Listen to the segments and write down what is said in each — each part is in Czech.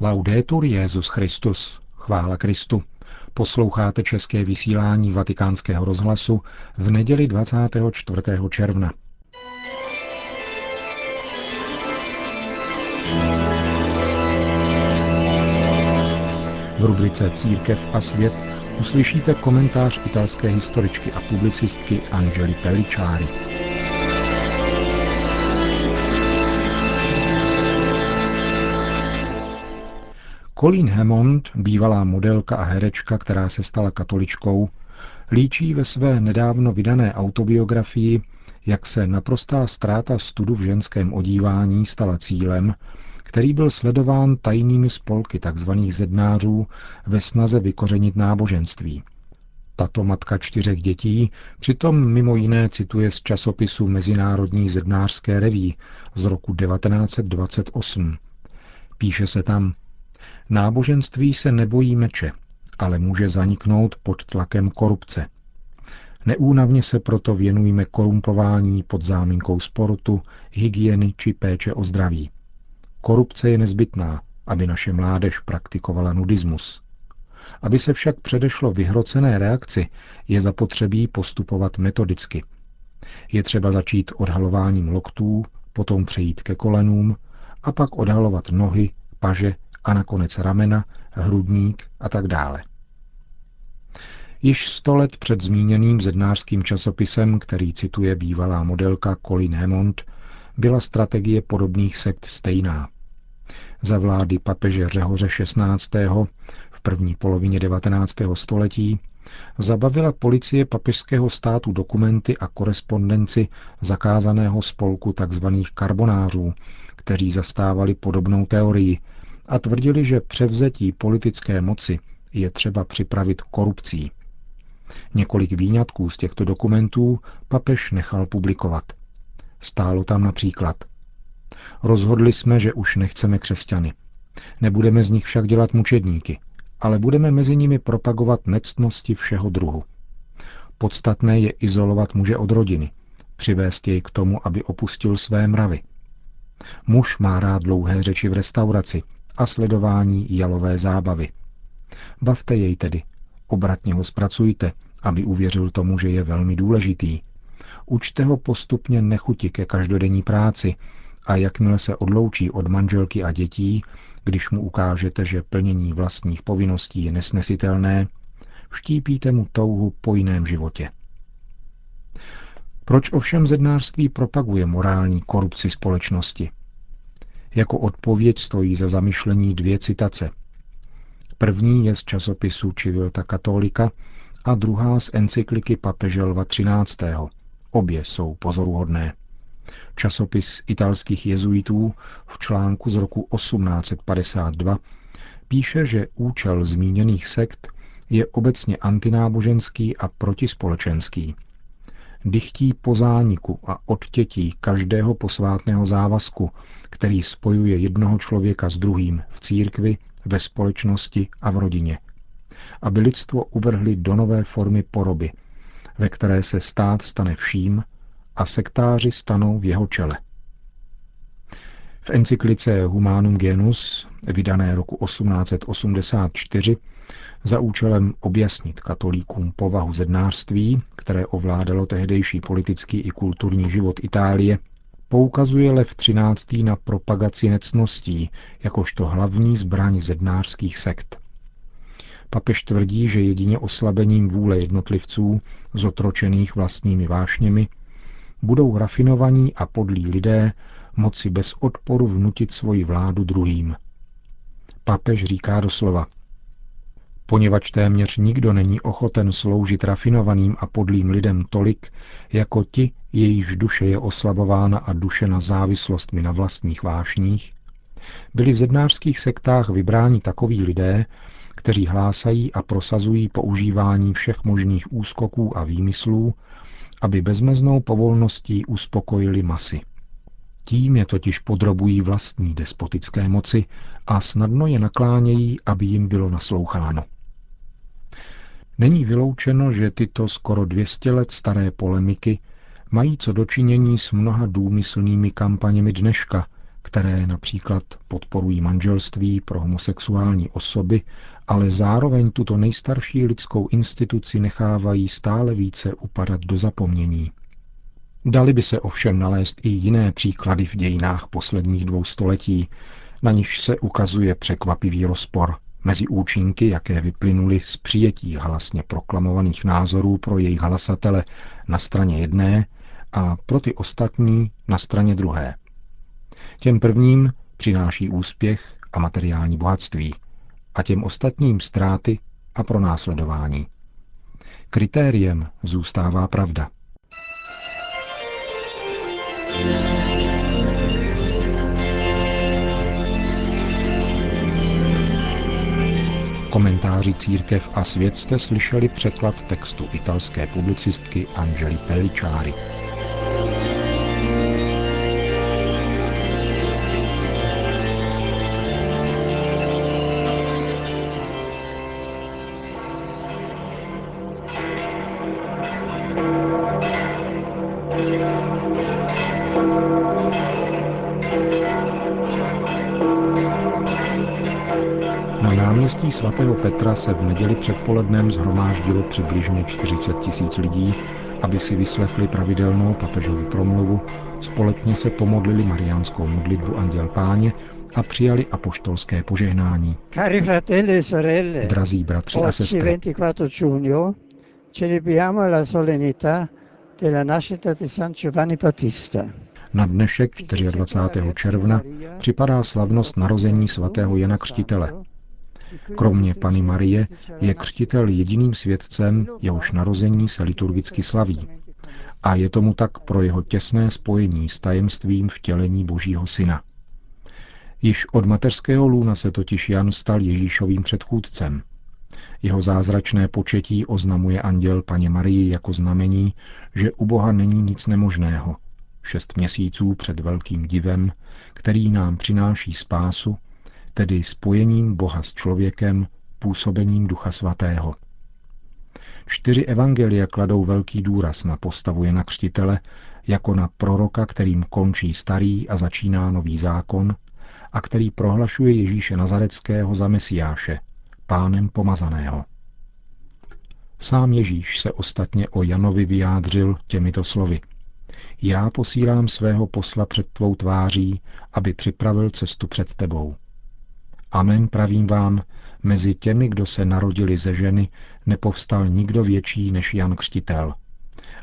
Laudetur Jezus Christus. Chvála Kristu. Posloucháte české vysílání Vatikánského rozhlasu v neděli 24. června. V rubrice Církev a svět uslyšíte komentář italské historičky a publicistky Angeli Pellicciari. Colleen Hammond, bývalá modelka a herečka, která se stala katoličkou, líčí ve své nedávno vydané autobiografii, jak se naprostá ztráta studu v ženském odívání stala cílem, který byl sledován tajnými spolky tzv. zednářů ve snaze vykořenit náboženství. Tato matka čtyřech dětí přitom mimo jiné cituje z časopisu Mezinárodní zednářské reví z roku 1928. Píše se tam, náboženství se nebojí meče, ale může zaniknout pod tlakem korupce. Neúnavně se proto věnujeme korumpování pod záminkou sportu, hygieny či péče o zdraví. Korupce je nezbytná, aby naše mládež praktikovala nudismus. Aby se však předešlo vyhrocené reakci, je zapotřebí postupovat metodicky. Je třeba začít odhalováním loktů, potom přejít ke kolenům a pak odhalovat nohy, paže a nakonec ramena, hrudník a tak dále. Již sto let před zmíněným zednářským časopisem, který cituje bývalá modelka Colin Hammond, byla strategie podobných sekt stejná. Za vlády papeže Řehoře XVI. v první polovině 19. století zabavila policie papežského státu dokumenty a korespondenci zakázaného spolku tzv. karbonářů, kteří zastávali podobnou teorii a tvrdili, že převzetí politické moci je třeba připravit korupcí. Několik výňatků z těchto dokumentů papež nechal publikovat. Stálo tam například Rozhodli jsme, že už nechceme křesťany. Nebudeme z nich však dělat mučedníky, ale budeme mezi nimi propagovat nectnosti všeho druhu. Podstatné je izolovat muže od rodiny, přivést jej k tomu, aby opustil své mravy. Muž má rád dlouhé řeči v restauraci a sledování jalové zábavy. Bavte jej tedy, obratně ho zpracujte, aby uvěřil tomu, že je velmi důležitý. Učte ho postupně nechuti ke každodenní práci a jakmile se odloučí od manželky a dětí, když mu ukážete, že plnění vlastních povinností je nesnesitelné, vštípíte mu touhu po jiném životě. Proč ovšem zednářství propaguje morální korupci společnosti? Jako odpověď stojí za zamyšlení dvě citace. První je z časopisu Civilta Katolika a druhá z encykliky papeže Lva 13. Obě jsou pozoruhodné. Časopis italských jezuitů v článku z roku 1852 píše, že účel zmíněných sekt je obecně antináboženský a protispolečenský. Dychtí po zániku a odtětí každého posvátného závazku, který spojuje jednoho člověka s druhým v církvi, ve společnosti a v rodině. Aby lidstvo uvrhli do nové formy poroby, ve které se stát stane vším a sektáři stanou v jeho čele. V encyklice Humanum Genus, vydané roku 1884, za účelem objasnit katolíkům povahu zednářství, které ovládalo tehdejší politický i kulturní život Itálie, poukazuje Lev XIII. na propagaci necností jakožto hlavní zbraň zednářských sekt. Papež tvrdí, že jedině oslabením vůle jednotlivců, zotročených vlastními vášněmi, budou rafinovaní a podlí lidé moci bez odporu vnutit svoji vládu druhým. Papež říká doslova, poněvadž téměř nikdo není ochoten sloužit rafinovaným a podlým lidem tolik, jako ti, jejichž duše je oslabována a duše na závislostmi na vlastních vášních, byli v zednářských sektách vybráni takoví lidé, kteří hlásají a prosazují používání všech možných úskoků a výmyslů, aby bezmeznou povolností uspokojili masy. Tím je totiž podrobují vlastní despotické moci a snadno je naklánějí, aby jim bylo nasloucháno. Není vyloučeno, že tyto skoro 200 let staré polemiky mají co dočinění s mnoha důmyslnými kampaněmi dneška, které například podporují manželství pro homosexuální osoby, ale zároveň tuto nejstarší lidskou instituci nechávají stále více upadat do zapomnění. Dali by se ovšem nalézt i jiné příklady v dějinách posledních dvou století, na nichž se ukazuje překvapivý rozpor mezi účinky, jaké vyplynuly z přijetí hlasně proklamovaných názorů pro jejich hlasatele na straně jedné a pro ty ostatní na straně druhé. Těm prvním přináší úspěch a materiální bohatství a těm ostatním ztráty a pronásledování. Kritériem zůstává pravda. Komentáři Církev a svět jste slyšeli překlad textu italské publicistky Angeli Pellicciari. Náměstí svatého Petra se v neděli předpolednem zhromáždilo přibližně 40 tisíc lidí, aby si vyslechli pravidelnou papežovu promluvu, společně se pomodlili mariánskou modlitbu Anděl Páně a přijali apoštolské požehnání. E sorelle, Drazí bratři a sestry, 24 giugno celebriamo la solennità della nascita di San Giovanni Battista. Na dnešek 24. června připadá slavnost narození svatého Jana Křtitele. Kromě Pany Marie je křtitel jediným svědcem, jehož narození se liturgicky slaví. A je tomu tak pro jeho těsné spojení s tajemstvím vtělení Božího Syna. Již od mateřského lůna se totiž Jan stal Ježíšovým předchůdcem. Jeho zázračné početí oznamuje anděl paně Marii jako znamení, že u Boha není nic nemožného. Šest měsíců před velkým divem, který nám přináší spásu tedy spojením Boha s člověkem, působením Ducha Svatého. Čtyři evangelia kladou velký důraz na postavu Jana Křtitele jako na proroka, kterým končí starý a začíná nový zákon a který prohlašuje Ježíše Nazareckého za Mesiáše, pánem pomazaného. Sám Ježíš se ostatně o Janovi vyjádřil těmito slovy. Já posílám svého posla před tvou tváří, aby připravil cestu před tebou. Amen pravím vám, mezi těmi, kdo se narodili ze ženy, nepovstal nikdo větší než Jan Křtitel.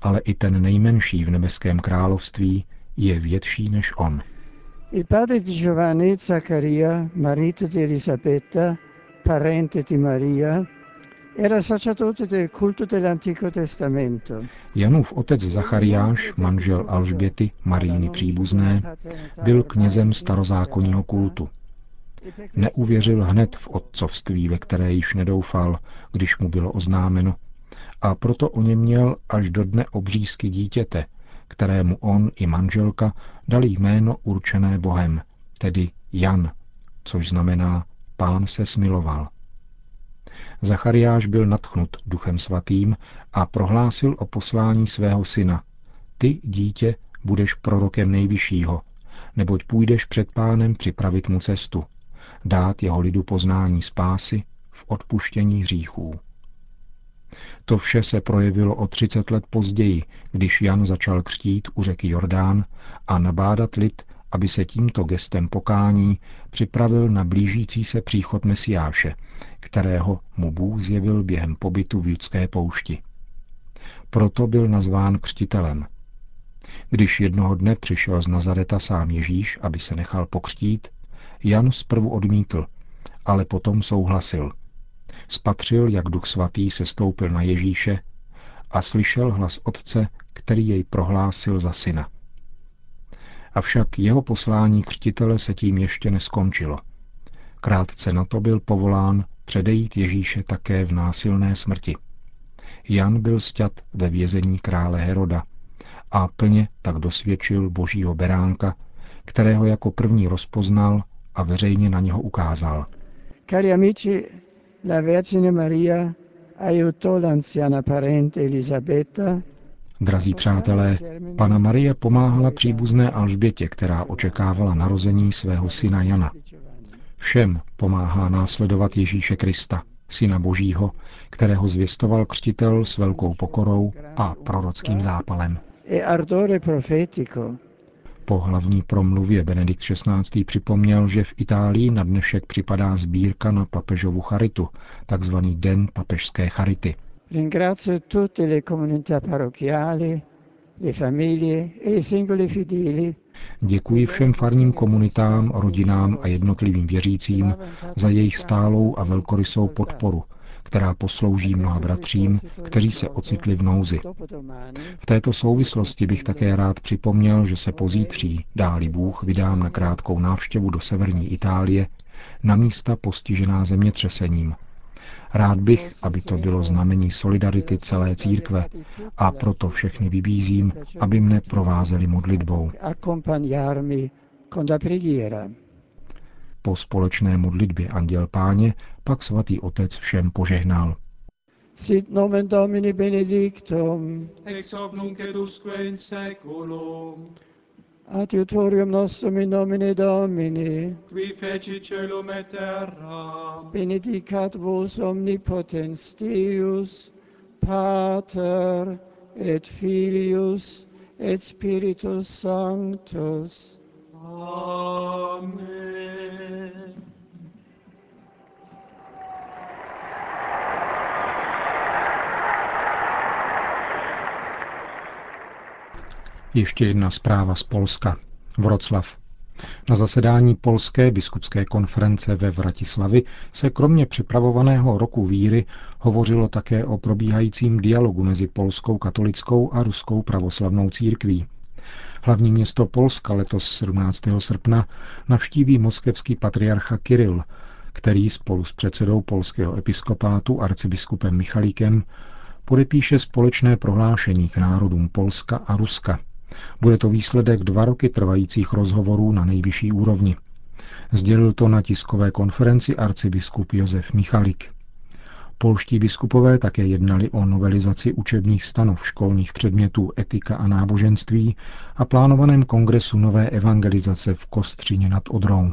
Ale i ten nejmenší v nebeském království je větší než on. Il padre di Giovanni Zaccaria, marito di Elisabetta, parente di Maria, era sacerdote del culto dell'Antico Testamento. Janův otec Zachariáš, manžel Alžběty, Maríny příbuzné, byl knězem starozákonního kultu. Neuvěřil hned v otcovství, ve které již nedoufal, když mu bylo oznámeno, a proto o něm měl až do dne obřízky dítěte, kterému on i manželka dali jméno určené Bohem, tedy Jan, což znamená pán se smiloval. Zachariáš byl natchnut duchem svatým a prohlásil o poslání svého syna. Ty, dítě, budeš prorokem nejvyššího, neboť půjdeš před pánem připravit mu cestu, dát jeho lidu poznání spásy v odpuštění hříchů. To vše se projevilo o 30 let později, když Jan začal křtít u řeky Jordán a nabádat lid, aby se tímto gestem pokání připravil na blížící se příchod Mesiáše, kterého mu Bůh zjevil během pobytu v judské poušti. Proto byl nazván křtitelem. Když jednoho dne přišel z Nazareta sám Ježíš, aby se nechal pokřtít, Jan zprvu odmítl, ale potom souhlasil. Spatřil, jak duch svatý se stoupil na Ježíše a slyšel hlas otce, který jej prohlásil za syna. Avšak jeho poslání křtitele se tím ještě neskončilo. Krátce na to byl povolán předejít Ježíše také v násilné smrti. Jan byl sťat ve vězení krále Heroda a plně tak dosvědčil božího beránka, kterého jako první rozpoznal a veřejně na něho ukázal. Cari amici, la Vergine Maria aiutò l'anziana parente Elisabetta Drazí přátelé, Pana Marie pomáhala příbuzné Alžbětě, která očekávala narození svého syna Jana. Všem pomáhá následovat Ježíše Krista, Syna Božího, kterého zvěstoval křtitel s velkou pokorou a prorockým zápalem. e ardore profetico. Po hlavní promluvě Benedikt XVI. připomněl, že v Itálii na dnešek připadá sbírka na papežovu charitu, takzvaný Den papežské charity. Ringrazio tutte le comunità parrocchiali, le famiglie e i singoli fedeli Děkuji všem farním komunitám, rodinám a jednotlivým věřícím za jejich stálou a velkorysou podporu, která poslouží mnoha bratřím, kteří se ocitli v nouzi. V této souvislosti bych také rád připomněl, že se pozítří, dáli Bůh, vydám na krátkou návštěvu do severní Itálie, na místa postižená zemětřesením. Rád bych, aby to bylo znamení solidarity celé církve a proto všechny vybízím, aby mne provázeli modlitbou. Po společné modlitbě Anděl Páně pak svatý otec všem požehnal. Sit nomen Domini benedictum, ex hoc nunc et usque in seculum, adiutorium nostrum in nomine Domini, qui feci celum et terra, benedicat vos omnipotens Deus, Pater et Filius et Spiritus Sanctus. Amen. Ještě jedna zpráva z Polska. Vroclav. Na zasedání Polské biskupské konference ve Vratislavi se kromě připravovaného roku víry hovořilo také o probíhajícím dialogu mezi polskou katolickou a ruskou pravoslavnou církví. Hlavní město Polska letos 17. srpna navštíví moskevský patriarcha Kiril, který spolu s předsedou polského episkopátu arcibiskupem Michalíkem podepíše společné prohlášení k národům Polska a Ruska. Bude to výsledek dva roky trvajících rozhovorů na nejvyšší úrovni. Sdělil to na tiskové konferenci arcibiskup Josef Michalik. Polští biskupové také jednali o novelizaci učebních stanov školních předmětů etika a náboženství a plánovaném kongresu nové evangelizace v Kostřině nad Odrou.